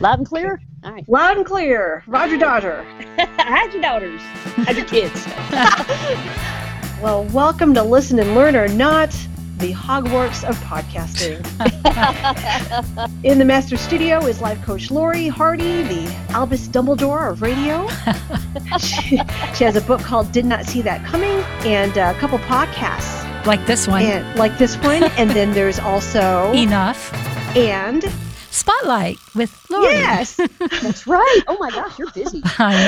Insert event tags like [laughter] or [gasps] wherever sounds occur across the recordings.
Loud and clear? All right. Loud and clear. Roger Dodger. [laughs] How's your daughters? How's your kids? [laughs] Well, welcome to Listen and Learn or Not, the Hogwarts of podcasting. [laughs] In the master studio is life coach Lori Hardy, the Albus Dumbledore of radio. she, she has a book called Did Not See That Coming and a couple podcasts like this one. and like this one. and then there's also Enough. and Spotlight with Lori. yes, That's [laughs] right. Oh my gosh, you're busy. I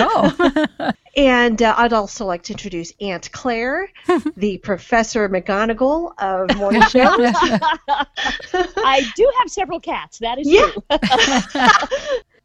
know. [laughs] and uh, I'd also like to introduce Aunt Claire, [laughs] the Professor McGonagall of morning shows. I do have several cats. That is Yeah. true.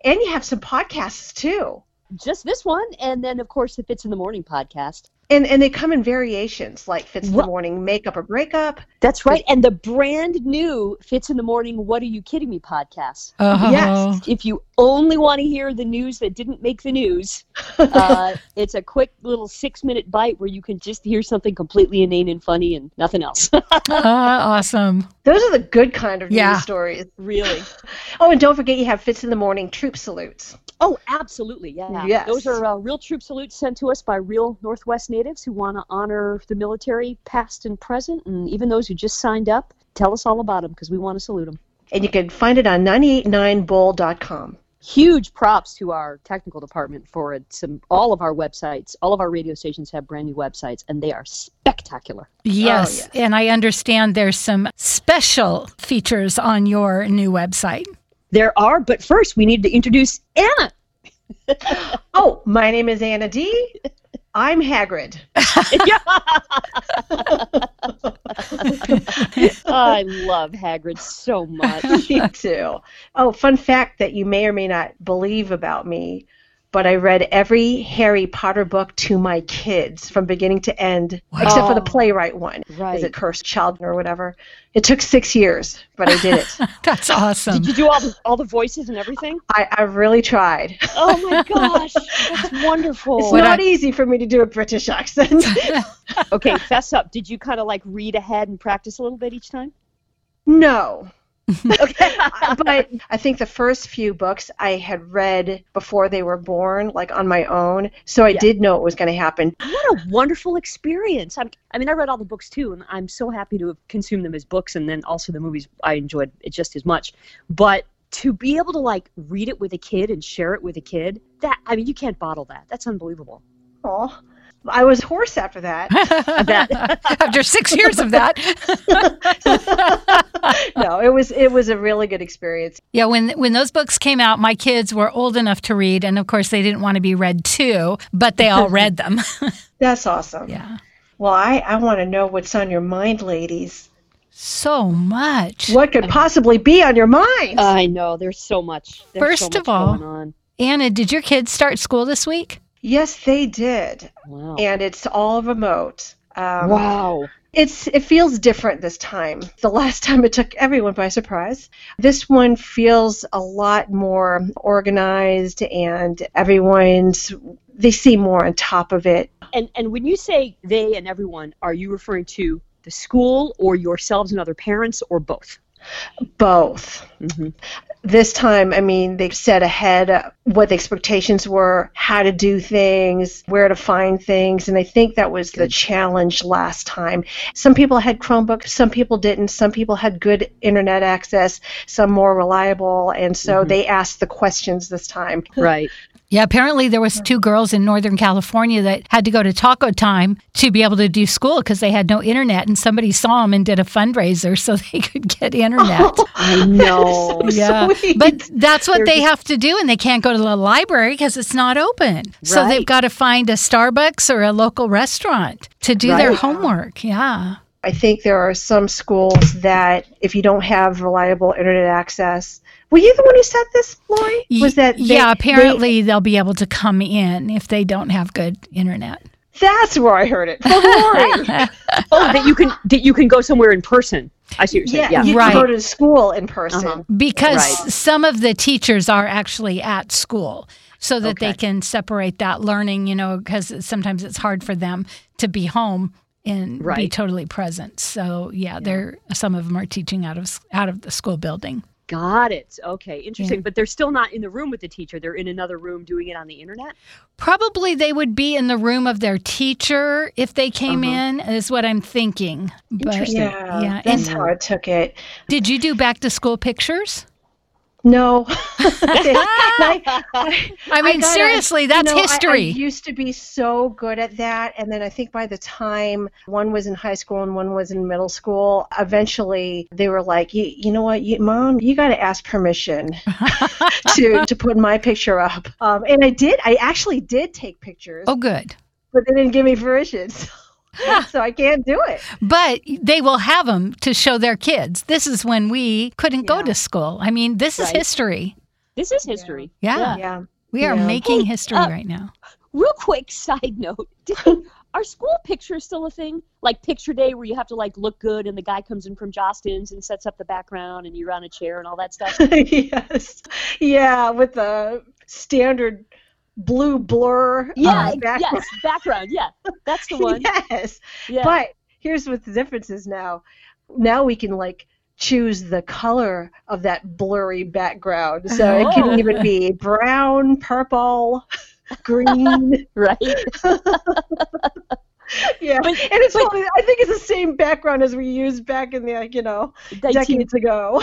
and you have some podcasts too. Just this one, and then of course the Fitz in the Morning podcast. And and they come in variations like Fitz in the Well- morning, makeup or breakup. That's right. And the brand new Fitz in the Morning What Are You Kidding Me podcast. Oh, Yes. If you only want to hear the news that didn't make the news, uh, [laughs] it's a quick little six minute bite where you can just hear something completely inane and funny and nothing else. [laughs] Ah, awesome. Those are the good kind of Yeah. news stories. really. [laughs] Oh, and don't forget you have Fitz in the morning troop salutes. Oh, absolutely. Yeah. Yes. Those are uh, real troop salutes sent to us by real Northwest natives who want to honor the military, past and present, and even those who just signed up. Tell us all about them because we want to salute them. And you can find it on 989bull.com. Huge props to our technical department for it. Some all of our websites, all of our radio stations have brand new websites, and they are spectacular. Yes. Oh, yes. And I understand there's some special features on your new website. There are, but first we need to introduce Anna. [laughs] Oh, my name is Anna D. I'm Hagrid. [laughs] [laughs] I love Hagrid so much. [laughs] me too. Oh, fun fact that you may or may not believe about me, but I read every Harry Potter book to my kids from beginning to end, except for the playwright one. Right. Is it Cursed Child or whatever? It took six years, but I did it. [laughs] That's awesome. Did you do all the all the voices and everything? I, I really tried. Oh my [laughs] gosh, that's wonderful. It's What not I- easy for me to do a British accent. [laughs] Okay, fess up. Did you kind of like read ahead and practice a little bit each time? no. Okay. [laughs] but I think the first few books I had read before they were born, like on my own, so I Yeah. did know it was going to happen. what a wonderful experience. I'm, I mean, I read all the books too, and I'm so happy to have consumed them as books, and then also the movies I enjoyed it just as much. But to be able to like read it with a kid and share it with a kid, that I mean, you can't bottle that. That's unbelievable. Oh, I was hoarse after that. [laughs] [laughs] After six years of that. [laughs] no, it was it was a really good experience. Yeah, when when those books came out, my kids were old enough to read, and of course they didn't want to be read too, but they all read them. That's awesome. yeah, Well, I I want to know what's on your mind, ladies. so much. What could possibly be on your mind? I know. There's so much. There's First so of all- going on. Anna, did your kids start school this week? Yes, they did, Wow. and it's all remote. Um, wow. It's it feels different this time. The last [laughs] time it took everyone by surprise. This one feels a lot more organized and everyone's they seem more on top of it. And and when you say they and everyone, are you referring to the school or yourselves and other parents or both? Both. Mm-hmm. This time, I mean, they set ahead what the expectations were, how to do things, where to find things, and I think that was the challenge last time. Some people had Chromebooks, some people didn't. Some people had good internet access, some more reliable, and so Mhm. they asked the questions this time. Right. Yeah, apparently there was two girls in Northern California that had to go to Taco Time to be able to do school because they had no internet, and somebody saw them and did a fundraiser so [laughs] they could get internet. Oh, I know. [laughs] yeah, [laughs] sweet. but that's what They're they just- have to do, and they can't go to the library because it's not open. Right. So they've got to find a Starbucks or a local restaurant to do their homework. Yeah. I think there are some schools that if you don't have reliable internet access, were you the one who said this, Lori? Was that they- yeah? Apparently, they, will be able to come in if they don't have good internet. that's where I heard it from [laughs] Lori. [laughs] Oh, that you can that you can go somewhere in person. I see what you're yeah, saying. Yeah. you Right. can go to school in person. Uh-huh. because Right. some of the teachers are actually at school so that they can separate that learning you know because sometimes it's hard for them to be home and be totally present so yeah, they're some of them are teaching out of out of the school building Got it. Okay, interesting. But they're still not in the room with the teacher. They're in another room doing it on the internet. Probably they would be in the room of their teacher if they came Uh-huh. in, is what I'm thinking. But Interesting. Yeah, Yeah, that's and- how I took it. did you do back to school pictures? No. [laughs] I, I- I mean, gotta- seriously, you that's know, I- I, history. used to be so good at that, and then I think by the time one was in high school and one was in middle school, eventually they were like, "You, you know what, you, mom, you got to ask permission [laughs] to to put my picture up." Um, and I did. I actually did take pictures, oh, good. but they didn't give me permission, [laughs] so, [laughs] so I can't do it. But they will have them to show their kids. This is when we couldn't go to school. I mean, this is history. This is history. Yeah. Yeah. We are Yeah. making Hey, history uh, right now. Real quick side note: [laughs] Did they, Are school pictures still a thing? Like picture day, where you have to like look good, and the guy comes in from Jostens and sets up the background, and you're on a chair and all that stuff. [laughs] yes. Yeah, with the standard blue blur. Yeah, uh, background. yes, background. Yeah, that's the [laughs] one. yes. Yeah. But here's what the difference is now. Now we can like choose the color of that blurry background. So it Oh. can even be [laughs] brown, purple, [laughs] green. right. yeah. But- and it's but- probably, I think it's the same background as we used back in the you know, decades ago.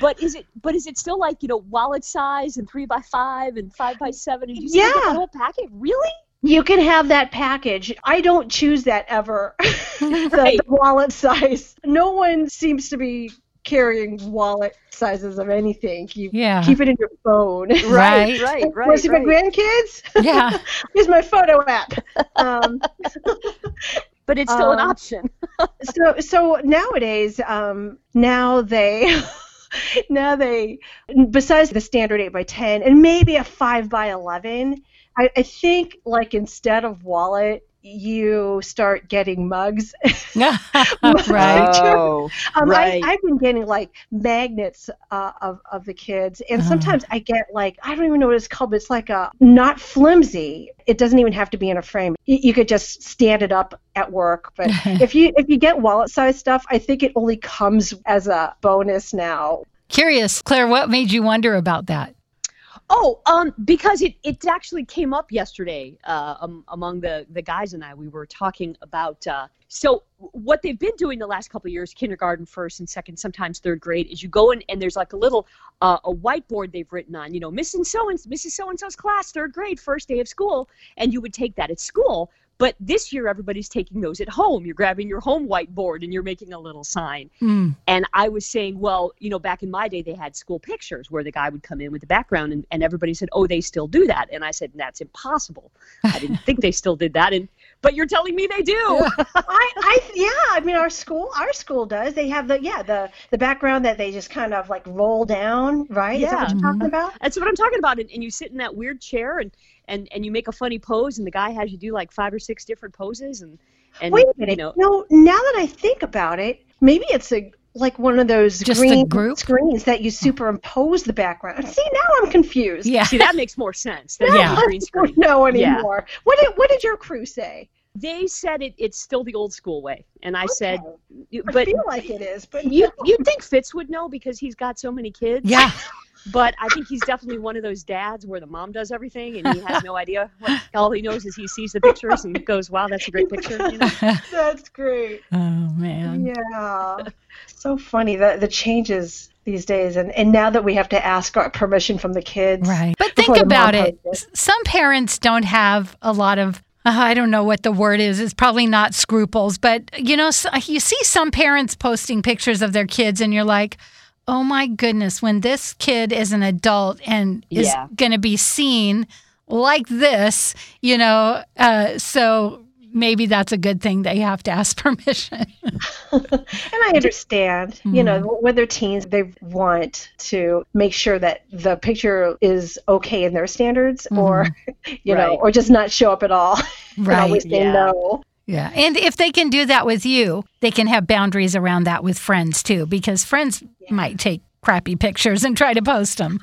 But is it? But is it still like you know wallet size and three by five and five by seven? And you still get Yeah. that whole packet? Really? You can have that package. I don't choose that ever. [laughs] the, Right. the wallet size. No one seems to be carrying wallet sizes of anything. You Yeah. keep it in your phone. Right. Right. Want [laughs] Right. to see my grandkids? Yeah. [laughs] Here's my photo app. Um, But it's still an Um, option. so so nowadays, um, now they. [laughs] Now they, besides the standard eight by ten and maybe a five by eleven, I, I think like instead of wallet, you start getting mugs. [laughs] [laughs] right. Oh. Um, Right. I, I've been getting like magnets uh, of of the kids, and Uh-huh. sometimes I get like I don't even know what it's called, but it's like a not flimsy. It doesn't even have to be in a frame. You, you could just stand it up at work. But [laughs] if you if you get wallet size stuff, I think it only comes as a bonus now. Curious, Claire, what made you wonder about that? Oh, um, because it, it actually came up yesterday uh, um, among the, the guys and I. We were talking about uh, so what they've been doing the last couple of years, kindergarten, first and second, sometimes third grade, is you go in and there's like a little uh, a whiteboard they've written on, you know, Mrs. So and Mrs. So and So's class, third grade, first day of school, and you would take that at school. But this year, everybody's taking those at home. You're grabbing your home whiteboard and you're making a little sign. Mm. And I was saying, well, you know, back in my day, they had school pictures where the guy would come in with the background, and, and everybody said, oh, they still do that. And I said, that's impossible. I didn't [laughs] think they still did that. And but you're telling me they do. [laughs] I, I yeah, I mean our school our school does. They have the yeah the the background that they just kind of like roll down, right? Is that what Yeah. you're talking mm-hmm. about? That's what I'm talking about. And, and you sit in that weird chair, and, and and you make a funny pose, and the guy has you do like five or six different poses, and and Wait a minute. you know, no, now that I think about it, maybe it's a like one of those Just green group? screens that you superimpose the background. See, now I'm confused. Yeah. see that makes more sense than Yeah. the green I screen. don't know Yeah. anymore. What did what did your crew say? They said it, it's still the old school way, and I said, Okay. I but feel like it is, but you you'd think Fitz would know because he's got so many kids. Yeah. [laughs] But I think he's definitely one of those dads where the mom does everything and he has no [laughs] idea. What, all he knows is he sees the pictures and goes, "Wow, that's a great picture." You know? [laughs] that's great. Oh, man. Yeah. so funny the the changes these days and, and now that we have to ask our permission from the kids. Right. But think before the mom about it. posts S- Some parents don't have a lot of, uh, I don't know what the word is. It's probably not scruples, but you know, you see some parents posting pictures of their kids and you're like, oh my goodness, when this kid is an adult and is Yeah. going to be seen like this, you know, uh, so maybe that's a good thing that you have to ask [laughs] permission. [laughs] And I understand, you know, when they're teens, they want to make sure that the picture is okay in their standards, or [laughs] you know, or just not show up at all. and right. always say yeah. no. Yeah. And if they can do that with you, they can have boundaries around that with friends too, because friends might take crappy pictures and try to post them.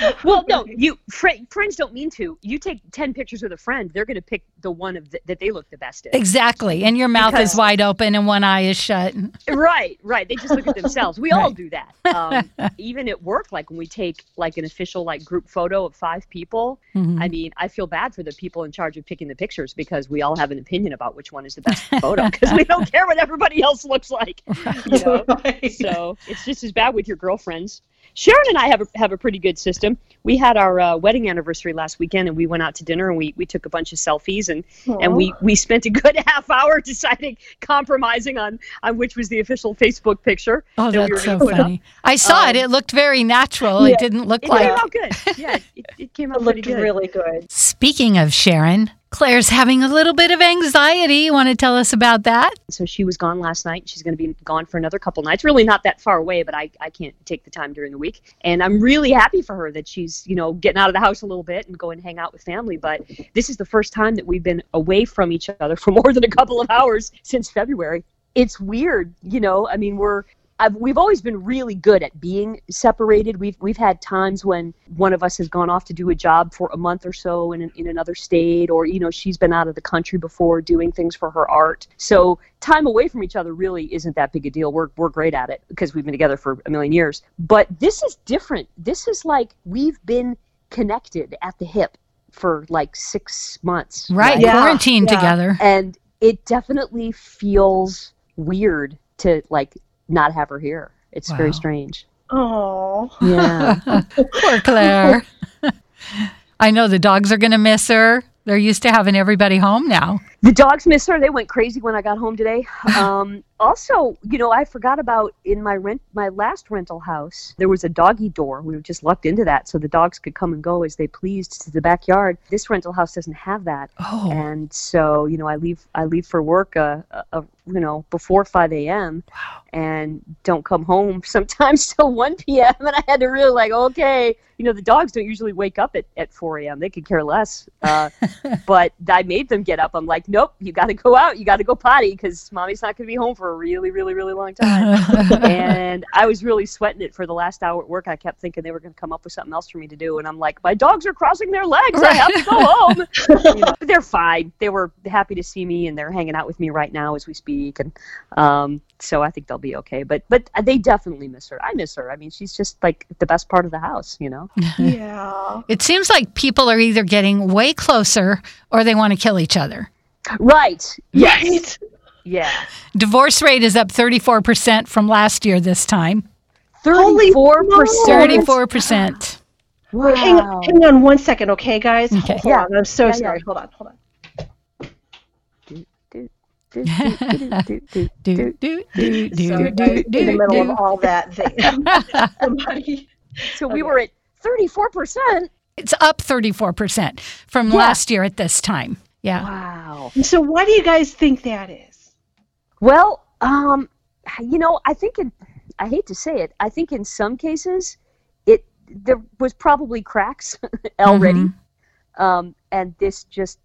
[laughs] well, no, you fr- friends don't mean to. You take ten pictures with a friend, they're going to pick the one of the, that they look the best in. Exactly. And your mouth Because- is wide open and one eye is shut. right, right. They just look at themselves. We all do that. Um, [laughs] even at work, like when we take like an official like group photo of five people. Mhm. I mean, I feel bad for the people in charge of picking the pictures because we all have an opinion about which one is the best [laughs] photo because we don't care what everybody else looks like. You know? Right. so it's just as bad with your girlfriends. Sharon and I have a, have a pretty good system. We had our uh, wedding anniversary last weekend, and we went out to dinner and we, we took a bunch of selfies and, and we, we spent a good [laughs] half hour deciding, compromising on, on which was the official Facebook picture. Oh, that we were that's so gonna put up. funny. I saw it. Um, It looked very natural. yeah. It didn't look It like. came out good. Yeah, it, it came out It looked good. really good. Speaking of Sharon, Claire's having a little bit of anxiety. You want to tell us about that? So she was gone last night. She's going to be gone for another couple nights. Really not that far away, but I, I can't take the time during the week. And I'm really happy for her that she's, you know, getting out of the house a little bit and going hang out with family. But this is the first time that we've been away from each other [laughs] for more than a couple of hours since February. It's weird, you know. I mean, we're I've, we've always been really good at being separated. We've we've had times when one of us has gone off to do a job for a month or so in, an- in another state, or you know she's been out of the country before doing things for her art. So time away from each other really isn't that big a deal. We're we're great at it because we've been together for a million years. But this is different. This is like we've been connected at the hip for like six months. Right. Yeah, Quarantined yeah. together. and it definitely feels weird to like not have her here. It's very strange. Oh. Yeah. [laughs] Poor Claire. [laughs] I know the dogs are going to miss her. They're used to having everybody home now. the dogs miss her. They went crazy when I got home today. [laughs] Um, also, you know, I forgot about in my rent my last rental house, there was a doggy door. We were just locked into that so the dogs could come and go as they pleased to the backyard. This rental house doesn't have that. Oh, and so you know i leave i leave for work uh, uh, uh, you know before 5 a.m Wow. and don't come home [laughs] sometimes till 1 p.m and i had to really like okay you know the dogs don't usually wake up at, at 4 a.m they could care less uh, [laughs] but i made them get up i'm like nope you got to go out you got to go potty because mommy's not going to be home for a really really really long [laughs] time and I was really sweating it for the last hour at work. I kept thinking they were going to come up with something else for me to do, and I'm like, my dogs are crossing their legs. I have to go home. [laughs] You know, they're fine. They were happy to see me, and they're hanging out with me right now as we speak, and um, so I think they'll be okay. But but they definitely miss her. I miss her. I mean, she's just like the best part of the house, you know. [laughs] Yeah. it seems like people are either getting way closer or they want to kill each other. Right. Yes. Right. Yeah. Divorce rate is up 34% from last year this time. Thirty-four percent. 34%. Wow. Hang, hang on one second, okay, guys? Okay. Hold Yeah. on. I'm so Yeah, sorry. yeah. Hold on. Hold on. Do, do, do, do, do, Sorry, do, guys, in the do, middle do. of all that. They, [laughs] [laughs] somebody. So we Okay. were at thirty-four percent. It's up 34% from Yeah. last year at this time. Yeah. Wow. So, why do you guys think that is? Well, um, you know, I think in, I hate to say it, I think in some cases, it there was probably cracks [laughs] already, Mhm. um, and this just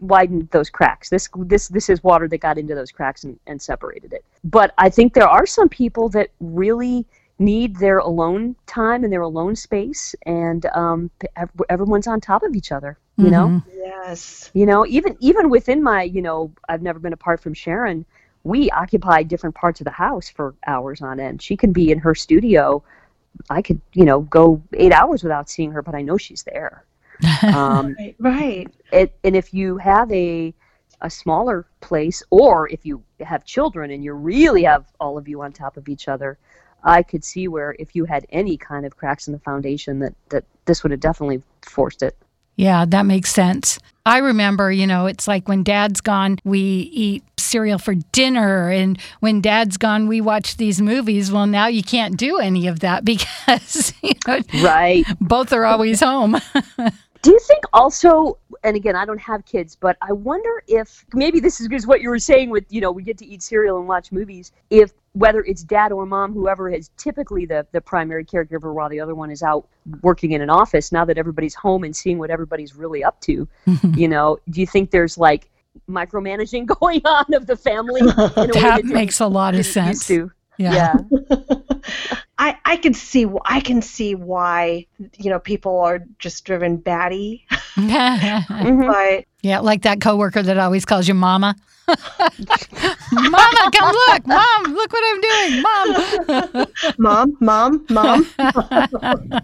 widened those cracks. This this this is water that got into those cracks and, and separated it. But I think there are some people that really need their alone time and their alone space, and um, everyone's on top of each other. You know Mhm. Yes. you know even even within my you know i've never been apart from sharon we occupy different parts of the house for hours on end she can be in her studio i could you know go eight hours without seeing her but i know she's there [laughs] um, Right. Right. it, and if you have a a smaller place or if you have children and you really have all of you on top of each other i could see where if you had any kind of cracks in the foundation that that this would have definitely forced it Yeah, that makes sense. I remember, you know, it's like when dad's gone, we eat cereal for dinner. And when dad's gone, we watch these movies. Well, now you can't do any of that [laughs] because, you know, right both are always home. [laughs] Do you think also, and again, I don't have kids, but I wonder if maybe this is because what you were saying with, you know, we get to eat cereal and watch movies. If whether it's dad or mom, whoever is typically the, the primary caregiver while the other one is out working in an office, now that everybody's home and seeing what everybody's really up to, [laughs] you know, do you think there's like micromanaging [laughs] going on of the family? In a way that makes a lot of didn't used sense. to? Yeah. [laughs] I I can see wh- I can see why you know people are just driven batty, [laughs] Mhm. but yeah, like that coworker that always calls you mama. [laughs] mama, come look. Mom, look what I'm doing. Mom. mom, mom, mom. [laughs]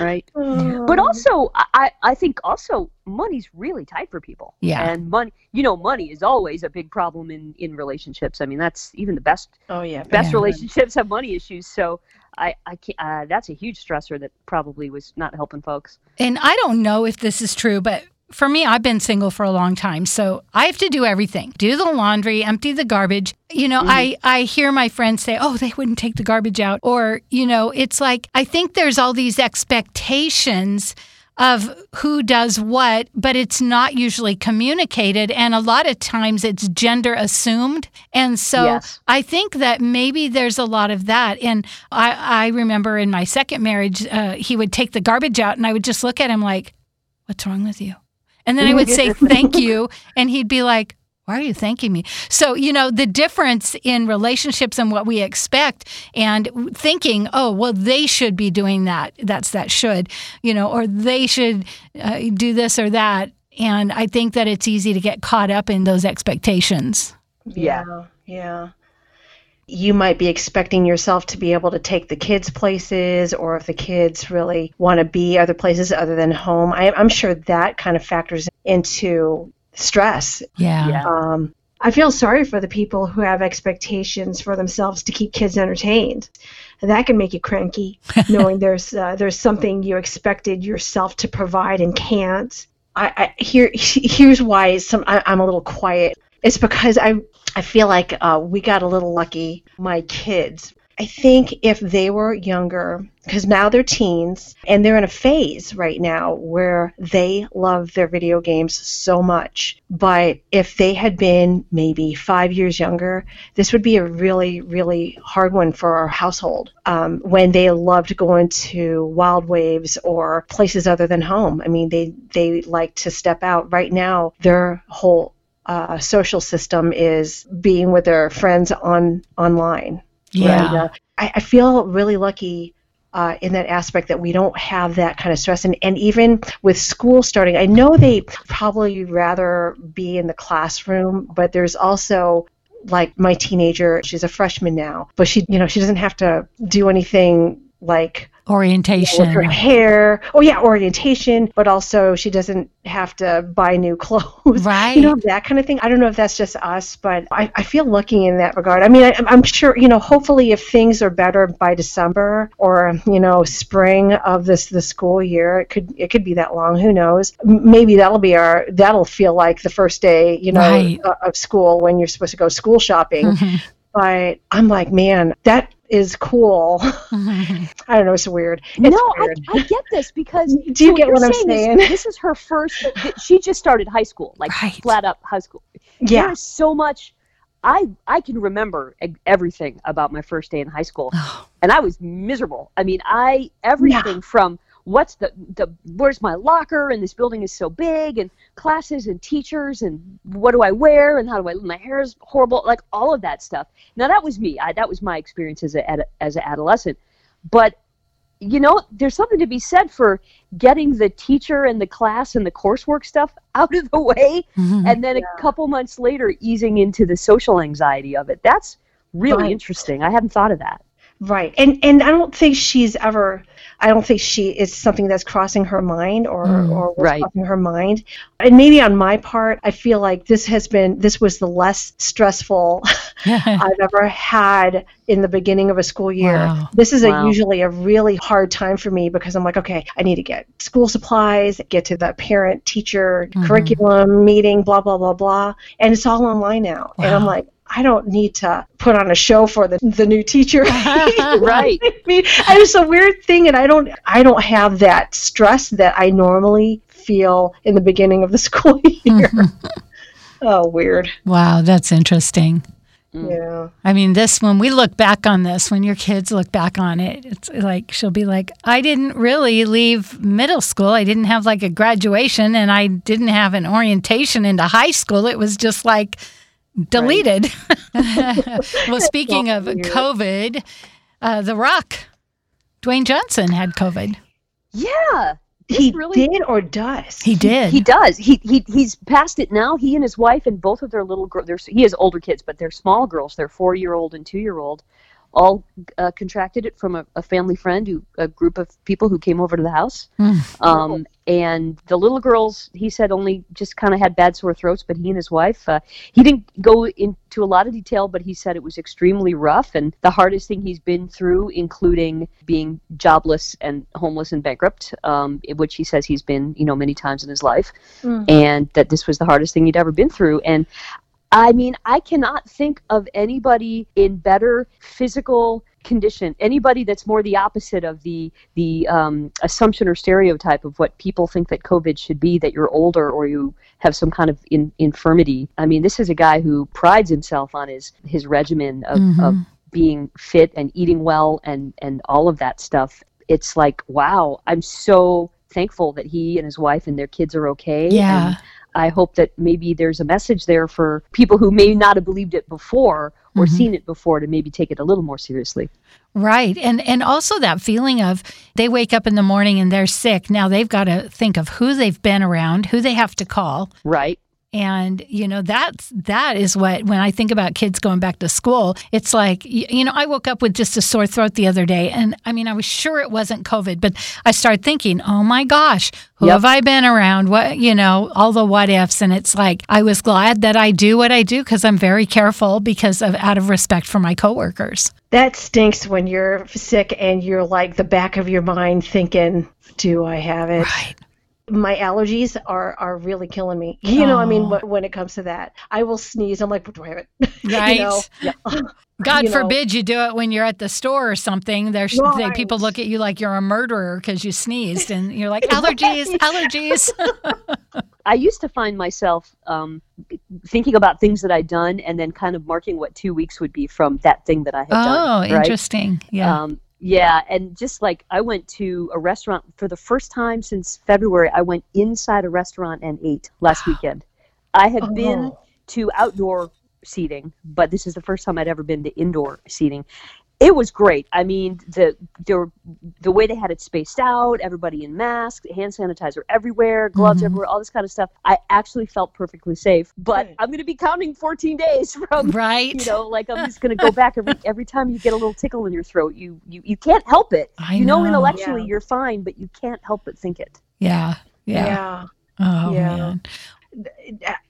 right. Oh. But also, I- I, I think also money's really tight for people. Yeah. And money, you know, money is always a big problem in, in relationships. I mean, that's even the best oh yeah, best Yeah. relationships have money issues. So I, I can't, uh, that's a huge stressor that probably was not helping folks. And I don't know if this is true, but for me, I've been single for a long time. So I have to do everything do the laundry, empty the garbage. You know, I, I hear my friends say, oh, they wouldn't take the garbage out. Or, you know, it's like, I think there's all these expectations of who does what, but it's not usually communicated. And a lot of times it's gender assumed. And so Yes. I think that maybe there's a lot of that. And I, I remember in my second marriage, uh, he would take the garbage out and I would just look at him like, what's wrong with you? And then I would say, thank [laughs] you. And he'd be like, why are you thanking me? So, you know, the difference in relationships and what we expect and thinking, oh, well, they should be doing that. That's that should, you know, or they should uh, do this or that. And I think that it's easy to get caught up in those expectations. Yeah. yeah, yeah. You might be expecting yourself to be able to take the kids places, or if the kids really want to be other places other than home. I, I'm sure that kind of factors into stress Yeah. Yeah. Um, I feel sorry for the people who have expectations for themselves to keep kids entertained. That can make you cranky, [laughs] knowing there's uh, there's something you expected yourself to provide and can't. I, I here [laughs] here's why some I, I'm a little quiet. It's because I I feel like uh, we got a little lucky. My kids. I think if they were younger, because now they're teens and they're in a phase right now where they love their video games so much. But if they had been maybe five years younger, this would be a really, really hard one for our household um, when they loved going to wild waves or places other than home. I mean, they, they like to step out. Right now, their whole uh, social system is being with their friends on online. Yeah. And, uh, I, I feel really lucky uh, in that aspect that we don't have that kind of stress. And, and even with school starting, I know they probably rather be in the classroom, but there's also like my teenager, she's a freshman now, but she, you know, she doesn't have to do anything like Orientation. with her hair. Oh yeah, orientation, but also she doesn't have to buy new [laughs] clothes. Right. You know that kind of thing. I don't know if that's just us, but I, I feel lucky in that regard. I mean, I, I'm sure you know. Hopefully, if things are better by December or you know spring of this the school year, it could it could be that long. Who knows? Maybe that'll be our that'll feel like the first day you know Right. uh, of school when you're supposed to go school shopping. Mhm. But I'm like, man, that is cool. [laughs] I don't know. It's weird. It's no, I, weird. I get this because [laughs] Do you so get you're what I'm is saying? This is her first. She just started high school, like Right. flat up high school. yeah. There's so much. I I can remember everything about my first day in high school, [sighs] and I was miserable. I mean, I everything from what's the the where's my locker and this building is so big and classes and teachers and what do I wear and how do I my hair is horrible like all of that stuff. Now that was me. I, that was my experience as a as an adolescent. But you know, there's something to be said for getting the teacher and the class and the coursework stuff [laughs] out of the way mhm. and then a couple months later easing into the social anxiety of it. That's really Right. interesting. I hadn't thought of that. Right. And and I don't think she's ever I don't think she is something that's crossing her mind or Mm, or right. crossing her mind. And maybe on my part, I feel like this has been this was the less stressful [laughs] [laughs] I've ever had in the beginning of a school year. Wow. This is a usually a really hard time for me because I'm like, okay, I need to get school supplies, get to the parent teacher Mhm. curriculum meeting, blah blah blah blah, and it's all online now. And I'm like, I don't need to put on a show for the the new teacher. [laughs] [laughs] Right. I mean, and it's a weird thing, and I don't I don't have that stress that I normally feel in the beginning of the [laughs] school year. Oh, weird. Wow, that's interesting. Mm. Yeah. I mean, this, when we look back on this, when your kids look back on it, it's like she'll be like, I didn't really leave middle school. I didn't have like a graduation and I didn't have an orientation into high school. It was just like deleted. [laughs] [laughs] well, speaking of weird. COVID, uh, The Rock, Dwayne Johnson had COVID. Yeah. He really did or does? He did. He does. He he he's past it now. He and his wife and both of their little girls. He has older kids, but they're small girls. They're four year old and two year old. All uh, contracted it from a, a family friend, who a group of people who came over to the house. Mm. Um, and the little girls, he said, only just kind of had bad sore throats. But he and his wife, uh, he didn't go into a lot of detail, but he said it was extremely rough and the hardest thing he's been through, including being jobless and homeless and bankrupt, um, which he says he's been, you know, many times in his life Mm. and that this was the hardest thing he'd ever been through. And I mean, I cannot think of anybody in better physical condition, anybody that's more the opposite of the the um, assumption or stereotype of what people think that COVID should be, that you're older or you have some kind of in, infirmity. I mean, this is a guy who prides himself on his his regimen of, of Mhm. being fit and eating well and and all of that stuff. It's like, wow, I'm so thankful that he and his wife and their kids are okay. Yeah. And I hope that maybe there's a message there for people who may not have believed it before or Mhm. seen it before to maybe take it a little more seriously. Right. And and also that feeling of they wake up in the morning and they're sick. Now they've got to think of who they've been around, who they have to call. Right. And you know that's that is what when I think about kids going back to school, it's like you know I woke up with just a sore throat the other day, and I mean I was sure it wasn't COVID, but I started thinking, oh my gosh, who Yep. have I been around? What you know all the what ifs, and it's like I was glad that I do what I do because I'm very careful because of out of respect for my coworkers. That stinks when you're sick and you're like the back of your mind thinking, "Do I have it?" Right. My allergies are are really killing me. [laughs] You know, I mean, Oh. when it comes to that, I will sneeze. I'm like, What "Do I have it?" Right. [laughs] you know? [laughs] God you know. forbid you do it when you're at the store or something. There's they, people look at you like you're a murderer because you sneezed, and you're like allergies, allergies. I used to find myself um, thinking about things that I'd done and then kind of marking what two weeks would be from that thing that I had oh, done. right? interesting. Yeah. Um, yeah, and just like I went to a restaurant for the first time since February, I went inside a restaurant and ate last [gasps] weekend. I had oh, been Oh. to outdoor seating, but this is the first time I'd ever been to indoor seating. It was great. I mean, the there the way they had it spaced out, everybody in masks, hand sanitizer everywhere, gloves Mhm. everywhere, all this kind of stuff. I actually felt perfectly safe. But Good. I'm going to be counting 14 days [laughs] from right. you know like i'm just going to go back every [laughs] every time you get a little tickle in your throat you you, you can't help it I you know, know. intellectually Yeah. you're fine but you can't help but think it yeah. Yeah. yeah. Oh Yeah. man.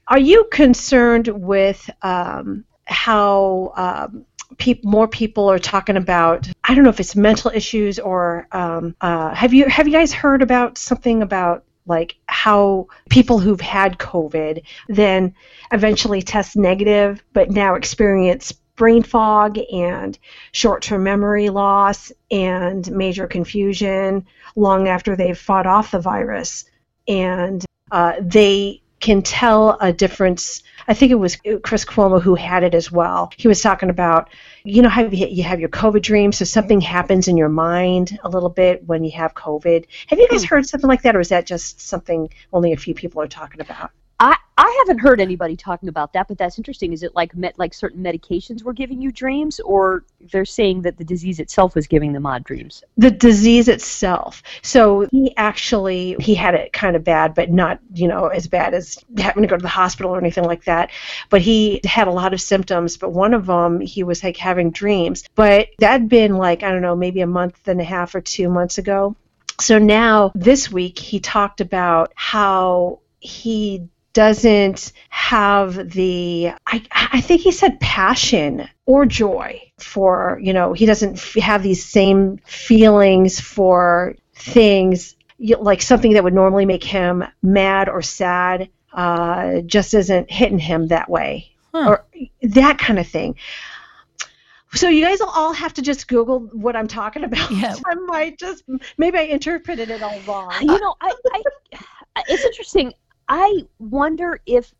Are you concerned with um, how um, peop more people are talking about? I don't know if it's mental issues or um, uh, have you have you guys heard about something about like how people who've had COVID then eventually test negative, but now experience brain fog and short-term memory loss and major confusion long after they've fought off the virus and uh, they can tell a difference. I think it was Chris Cuomo who had it as well. He was talking about, you know, how you, you have your COVID dreams, so something happens in your mind a little bit when you have COVID. Have you guys hmm. heard something like that, or is that just something only a few people are talking about? I i haven't heard anybody talking about that but that's interesting is it like met like certain medications were giving you dreams or they're saying that the disease itself was giving them odd dreams the disease itself. So he actually he had it kind of bad, but not you know as bad as having to go to the hospital or anything like that. But he had a lot of symptoms. But one of them he was like having dreams. But that'd been like I don't know maybe a month and a half or two months ago. So now this week he talked about how he doesn't have the I, I think he said passion or joy for you know he doesn't f- have these same feelings for things like something that would normally make him mad or sad uh, just isn't hitting him that way. Huh. or that kind of thing. So you guys will all have to just google what i'm talking about. Yeah. [laughs] i might just maybe i interpreted it all wrong. You know I, I it's interesting i wonder if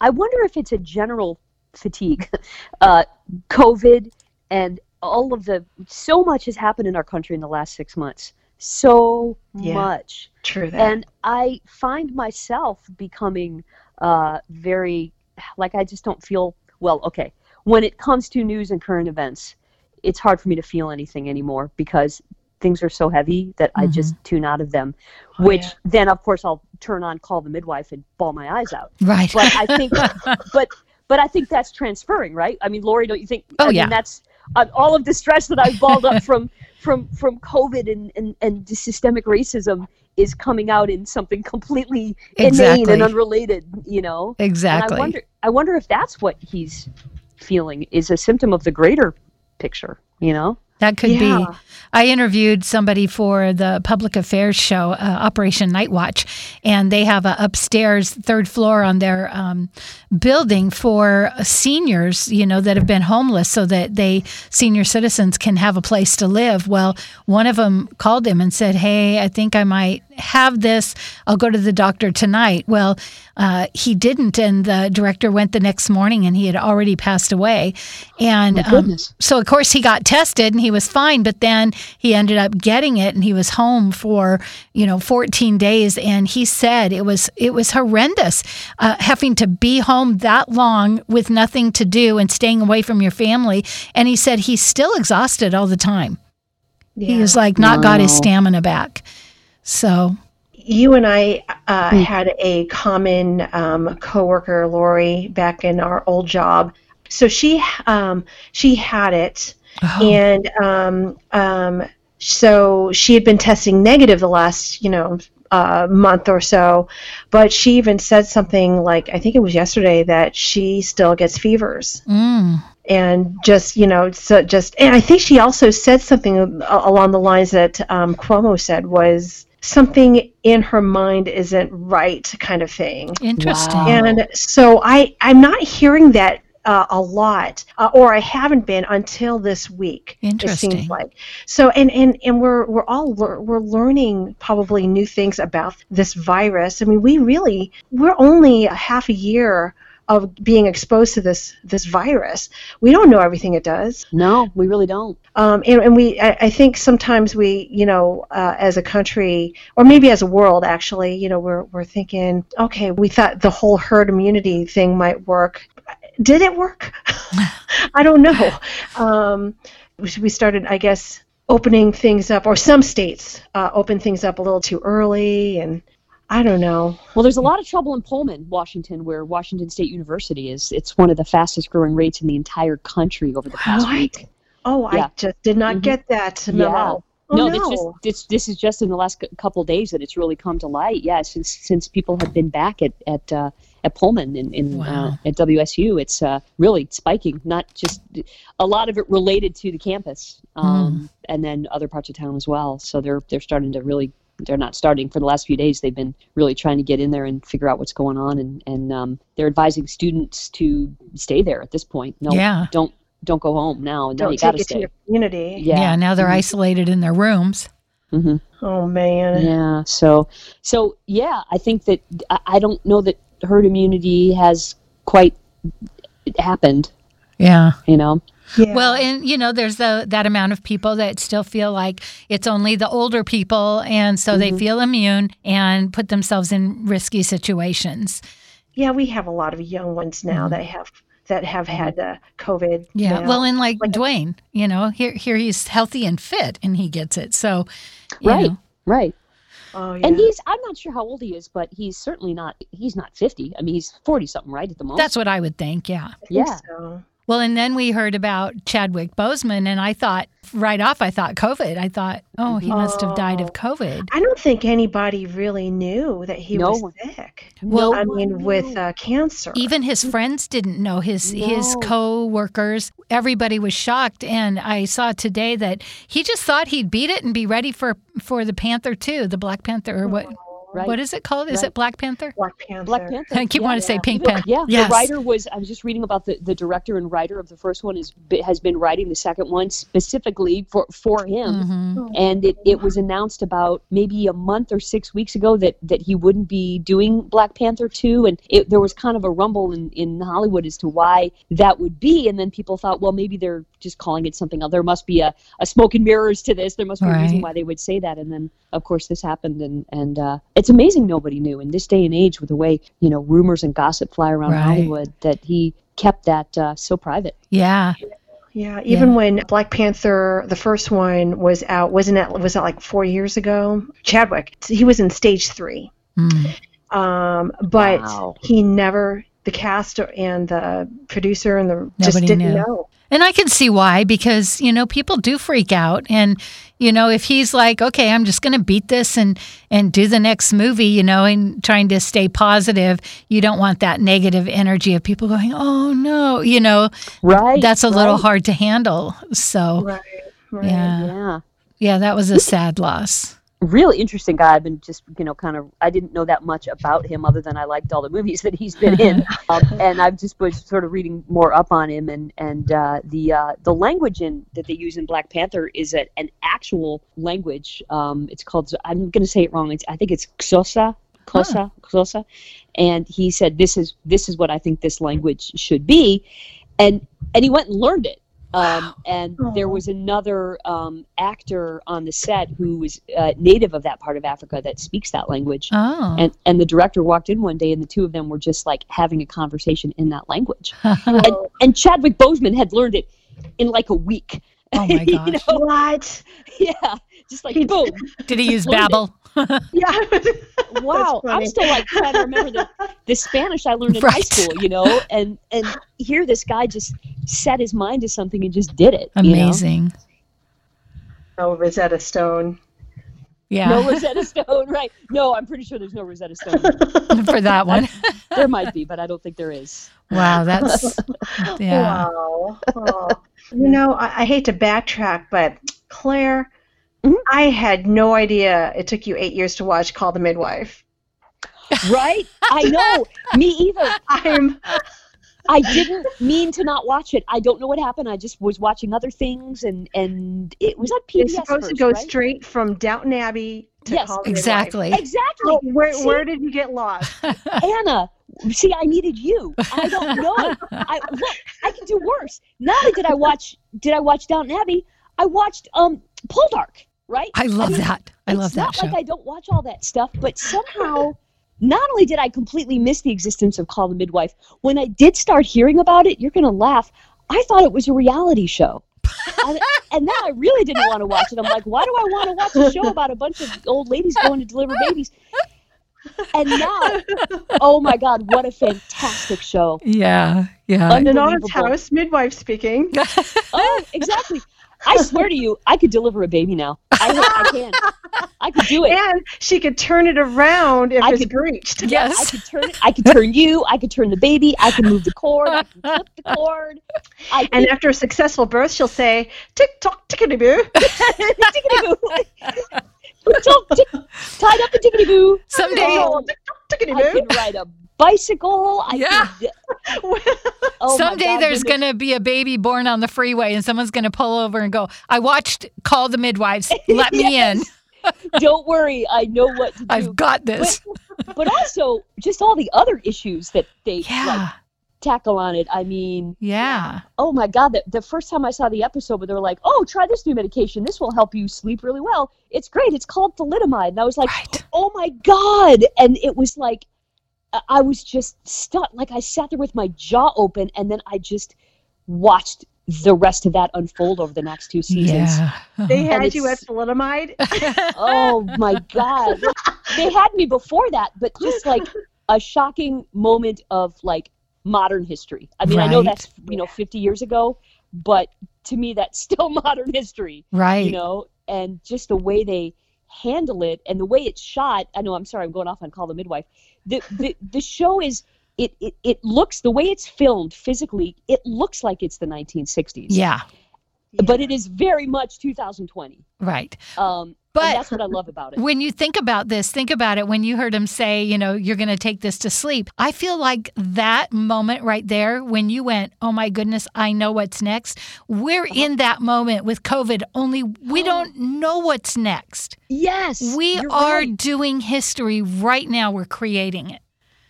i wonder if it's a general fatigue [laughs] uh covid and all of the so much has happened in our country in the last six months so Yeah. much true that and i find myself becoming uh very like I just don't feel well. Okay, when it comes to news and current events, it's hard for me to feel anything anymore because things are so heavy that I just tune out of them. Oh, which yeah. then, of course, I'll turn on call the midwife and bawl my eyes out. Right. But I think, [laughs] but but I think that's transferring, right? I mean, Lori, don't you think? Oh, I mean, yeah. that's uh, all of the stress that I've balled up from from from COVID and and and the systemic racism is coming out in something completely inane and unrelated. You know. exactly. And I wonder, I wonder if that's what he's feeling is a symptom of the greater picture. You know. That could be. I interviewed somebody for the public affairs show, uh, Operation Night Watch, and they have a upstairs third floor on their um, building for seniors, you know, that have been homeless, so that they senior citizens can have a place to live. Well, one of them called him and said, "Hey, I think I might have this. I'll go to the doctor tonight." Well, uh, he didn't, and the director went the next morning, and he had already passed away. And um, so of course he got tested and he was fine, but then he ended up getting it and he was home for you know 14 days and he said it was it was horrendous uh, having to be home that long with nothing to do and staying away from your family. And he said he's still exhausted all the time. He Yeah. was like not got his stamina back. So you and I uh, Hmm. had a common um, coworker, Lori, back in our old job. So she um, she had it, oh, and um, um, so she had been testing negative the last you know uh, month or so, but she even said something like I think it was yesterday that she still gets fevers. Mm, and just you know so just and i think she also said something along the lines that um, cuomo said was something in her mind isn't right kind of thing interesting. Wow. and so i i'm not hearing that uh, a lot uh, or i haven't been until this week Interesting. it seems like so and and and we're we're all lear- we're learning probably new things about this virus i mean we really we're only a half a year of being exposed to this this virus. We don't know everything it does. No, we really don't. um, and, and we I, I think sometimes we you know uh, as a country or maybe as a world actually you know we're, we're thinking okay we thought the whole herd immunity thing might work. Did it work? [laughs] I don't know. Um, we we started i guess opening things up or some states uh, open things up a little too early and i don't know Well, there's a lot of trouble in Pullman, Washington, where Washington State University is. It's one of the fastest growing rates in the entire country over the past What? week. oh Yeah. i just did not Mhm. get that memo Oh, no, no. It's just, it's, this is just in the last couple of days that it's really come to light. Yeah, since since people have been back at at uh, at Pullman in, in Wow. uh, at WSU, it's uh, really spiking. Not just a lot of it related to the campus, um, and then other parts of town as well. So they're they're starting to really. They're not starting for the last few days. They've been really trying to get in there and figure out what's going on, and and um, they're advising students to stay there at this point. No, Yeah. don't don't go home now. Now don't you take got to it to your community yeah. Yeah. now they're Mhm. isolated in their rooms. Mhm. oh man Yeah. So, so yeah, I think that I I don't know that herd immunity has quite happened. Yeah. You know. Yeah. Well, and you know, there's the that amount of people that still feel like it's only the older people, and so they Mhm. feel immune and put themselves in risky situations. yeah, we have a lot of young ones now that have that have had uh, COVID. Mm-hmm. Yeah. now. Well, and like, Like- Dwayne, you know, here here he's healthy and fit, and he gets it. So, you Right. know, Right. oh, yeah. And he's I'm not sure how old he is, but he's certainly not he's not 50. I mean, he's 40 something, right, at the moment. that's what I would think. Yeah. I think yeah. so. Well, and then we heard about Chadwick Boseman, and I thought right off, I thought COVID. I thought, oh, he must have died of Oh. COVID. I don't think anybody really knew that he No was one- sick. Well- I mean, with uh, cancer. Even his friends didn't know. His his No. co-workers, everybody was shocked. And I saw today that he just thought he'd beat it and be ready for for the Panther too, the Black Panther or what Right. what is it called? Is Right. it Black Panther? Black Panther. Black Panther. I keep yeah. wanting to say Pink The- Panther. Yeah, Yes. the writer was. I was just reading about the, the director and writer of the first one is has been writing the second one specifically for for him. Mhm. and it, it was announced about maybe a month or six weeks ago that, that he wouldn't be doing Black Panther 2 and it, there was kind of a rumble in, in Hollywood as to why that would be and then people thought well maybe they're just calling it something else there must be a, a smoke and mirrors to this there must be a reason why they would say that and then of course this happened and, and uh, it's it's amazing nobody knew in this day and age with the way you know rumors and gossip fly around Right. Hollywood that he kept that uh, so private. Yeah. Yeah, even when Black Panther, the first one was out, wasn't it? Was that like four years ago? Chadwick, he was in stage three, Mm. um, but Wow. he never. The cast and the producer and the just didn't knew. know. And I can see why, because, you know, people do freak out. And, you know, if he's like, okay, I'm just going to beat this and, and do the next movie, you know, and trying to stay positive, you don't want that negative energy of people going, oh, no, you know, Right. that's a little right. hard to handle. So, Right. Right. yeah. Yeah. Yeah, that was a sad loss. Really interesting guy. I've been just, you know, kind of, I didn't know that much about him other than I liked all the movies [laughs] that he's been in. [laughs] um, and I've just was sort of reading more up on him. And, and uh, the uh, the language in that they use in Black Panther is a, an actual language. Um, it's called, I'm going to say it wrong. It's, I think it's Xhosa. Xhosa, Xhosa, and he said, "This is this is what I think this language should be," and and he went and learned it. Um, and there was another um, actor on the set who was uh, native of that part of Africa that speaks that language. Oh. And and the director walked in one day, and the two of them were just like having a conversation in that language. [laughs] And, and Chadwick Boseman had learned it in like a week. Oh my [laughs] You gosh. know? what? [laughs] Yeah, just like He- boom. Did he use learned it. Babbel? [laughs] Yeah. [laughs] Wow, I'm still like trying to remember the, the Spanish I learned in high school, you know, and and here this guy just set his mind to something and just did it. you know? Amazing. oh, Rosetta Stone. Yeah. No [laughs] Rosetta Stone, right? No, I'm pretty sure there's no Rosetta Stone. for that one. there might be, but I don't think there is. Wow, that's yeah. Wow. Oh. you know, I, I hate to backtrack, but Claire, Mhm. I had no idea it took you eight years to watch Call the Midwife. Right? I know. Me either. I'm I didn't mean to not watch it. I don't know what happened. I just was watching other things, and and it was on PBS. it's supposed to go right? straight from Downton Abbey to Yes, Call the Exactly. Exactly. Midwife. Oh, where, See? where did you get lost? [laughs] Anna, see, I needed you. I don't know. I look, I can do worse. Not only did I watch, did I watch Downton Abbey? I watched um Poldark. Right? I love mean, that. I love that It's not show. like I don't watch all that stuff, but somehow, not only did I completely miss the existence of Call the Midwife, when I did start hearing about it, you're going to laugh. I thought it was a reality show. and, and then I really didn't want to watch it. I'm like, why do I want to watch a show about a bunch of old ladies going to deliver babies? And now, oh my God, what a fantastic show! yeah, yeah. Un- Nonnatus House, midwife speaking. Oh, exactly. I swear to you, I could deliver a baby now. I, I can. I could do it. And she could turn it around if I it's could- breached. I yes. could turn it. I could turn you. I could turn the baby. I could move the cord. I could flip the cord. I And could after a successful birth, she'll say, tick tock, tickety boo. tickety boo. Tied up the tickety boo. Someday, Oh, Tick tock, I boo. could ride a bicycle. I Yeah. Could, [laughs] oh someday there's going to be a baby born on the freeway, and someone's going to pull over and go, "I watched Call the Midwives. [laughs] Let me in. [laughs] Don't worry. I know what to do. I've got this." but also, just all the other issues that they like, tackle on it. I mean, yeah. oh my god the, the first time i saw the episode where they were like oh try this new medication this will help you sleep really well it's great it's called thalidomide and i was like Right. oh my god and it was like I- i was just stuck like i sat there with my jaw open and then i just watched the rest of that unfold over the next two seasons Yeah. [laughs] They had you at it's- thalidomide. [laughs] [laughs] oh my god they had me before that but just like a shocking moment of like modern history i mean i know that's you know 50 years ago but to me that's still modern history right. you know and just the way they handle it and the way it's shot i know i'm sorry i'm going off on call the midwife the the, the show is it, it it looks the way it's filmed physically it looks like it's the 1960s yeah. but it is very much 2020 Right. um But- and that's what i love about it When you think about this, think about it when you heard him say, you know, you're going to take this to sleep. I feel like that moment right there when you went, oh my goodness, I know what's next. We're Uh-huh. in that moment with COVID, only we don't know what's next. yes We are right. doing history right now. We're creating it.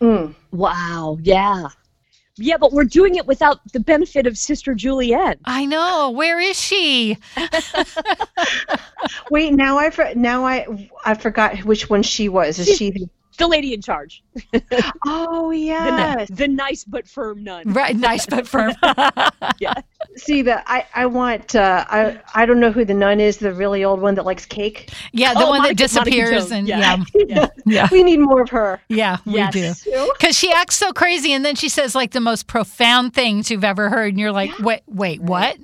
Mm. Wow. Yeah. Yeah, but we're doing it without the benefit of Sister Julienne. I know. Where is she? [laughs] Wait, now I for, now I I forgot which one she was. Is She's- she? The, The lady in charge. [laughs] oh The, yes. the nice but firm nun. Right, nice but firm. [laughs] [laughs] yeah. See the I I want uh, I I don't know who the nun is. The really old one that likes cake. yeah, the Oh, one Monica- that disappears and yeah. yeah, Yeah. yeah, We need more of her. yeah, we Yes. do. Because she acts so crazy, and then she says like the most profound things you've ever heard, and you're like, wait, wait, what?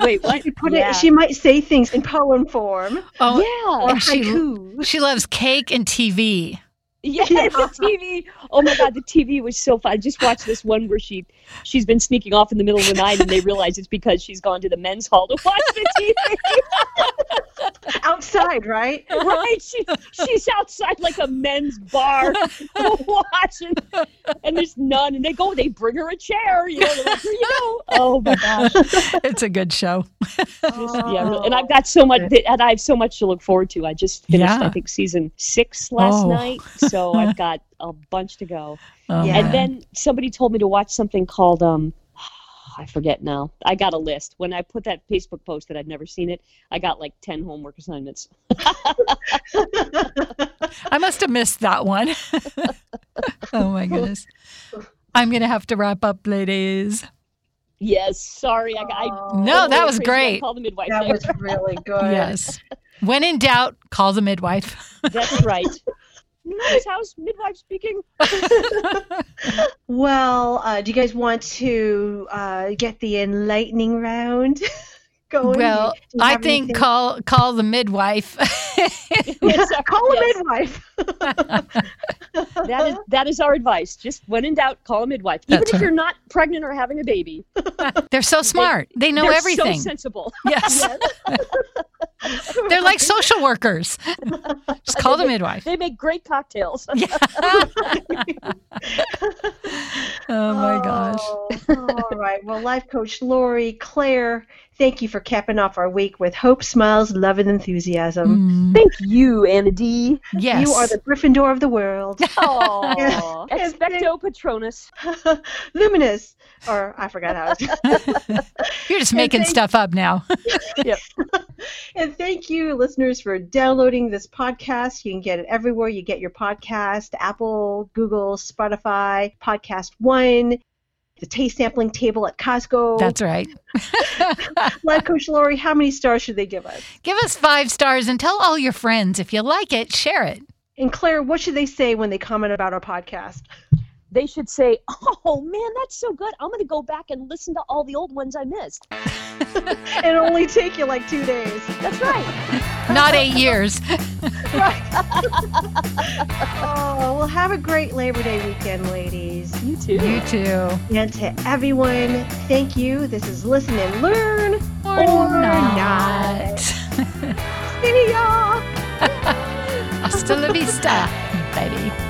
Wait, what? She put yeah. it. She might say things in poem form Oh, yeah. or And she- haiku. she loves cake and TV. Yeah, [laughs] Yeah. the TV. Oh my God, the TV was so fun. I just watched this one where she she's been sneaking off in the middle of the night, and they realize it's because she's gone to the men's hall to watch the TV. [laughs] outside, right? right? She, she's outside like a men's bar watching, and there's none. And they go, they bring her a chair. You know, like, you go. [laughs] Oh my gosh. It's a good show. yeah, oh. and I've got so much, and I have so much to look forward to. I just finished, Yeah. I think, season six last Oh. night, so [laughs] I've got a bunch to go. Oh, Yeah. And then somebody told me to watch something called um, [sighs] I forget now. I got a list when I put that Facebook post that I'd never seen it. I got like ten homework assignments. [laughs] I must have missed that one. [laughs] oh my goodness. I'm gonna have to wrap up, ladies. Yes, sorry, I. I, Oh, No, that was great. called the midwife. that there. was really good. Yes. When in doubt, call the midwife. That's right. Nice house midwife speaking. [laughs] Well, uh, do you guys want to uh, get the enlightening round [laughs] going? well, I think anything- call call the midwife. [laughs] Yes, [laughs] call a midwife. [laughs] That is that is our advice. Just when in doubt, call a midwife. Even That's if right. you're not pregnant or having a baby. They're so smart. They know they're everything. So sensible. yes. They're like social workers. Just call the midwife. They make great cocktails. Oh my gosh. Oh, all right. Well, life coach Lori, Claire, thank you for capping off our week with hope, smiles, love, and enthusiasm. Mm, Thank you, Anna D. yes. You are the Gryffindor of the world. [laughs] Oh, [laughs] expecto patronus. [laughs] Luminous. Or I forgot how. It's You're just making thank- stuff up now. And thank you, listeners, for downloading this podcast. You can get it everywhere you get your podcast Apple, Google, Spotify, Podcast One, the taste sampling table at Costco. That's right. [laughs] Life Coach Lori, how many stars should they give us? Give us five stars and tell all your friends. If you like it, share it. And Claire, what should they say when they comment about our podcast? They should say, "Oh man, that's so good! I'm going to go back and listen to all the old ones I missed." [laughs] It'll only take you like two days. That's right. Not eight years. [laughs] right. [laughs] Oh, well, have a great Labor Day weekend, ladies. You too. You too. And to everyone, thank you. This is Listen and Learn. Or, Or not. See ya! Hasta la vista, baby.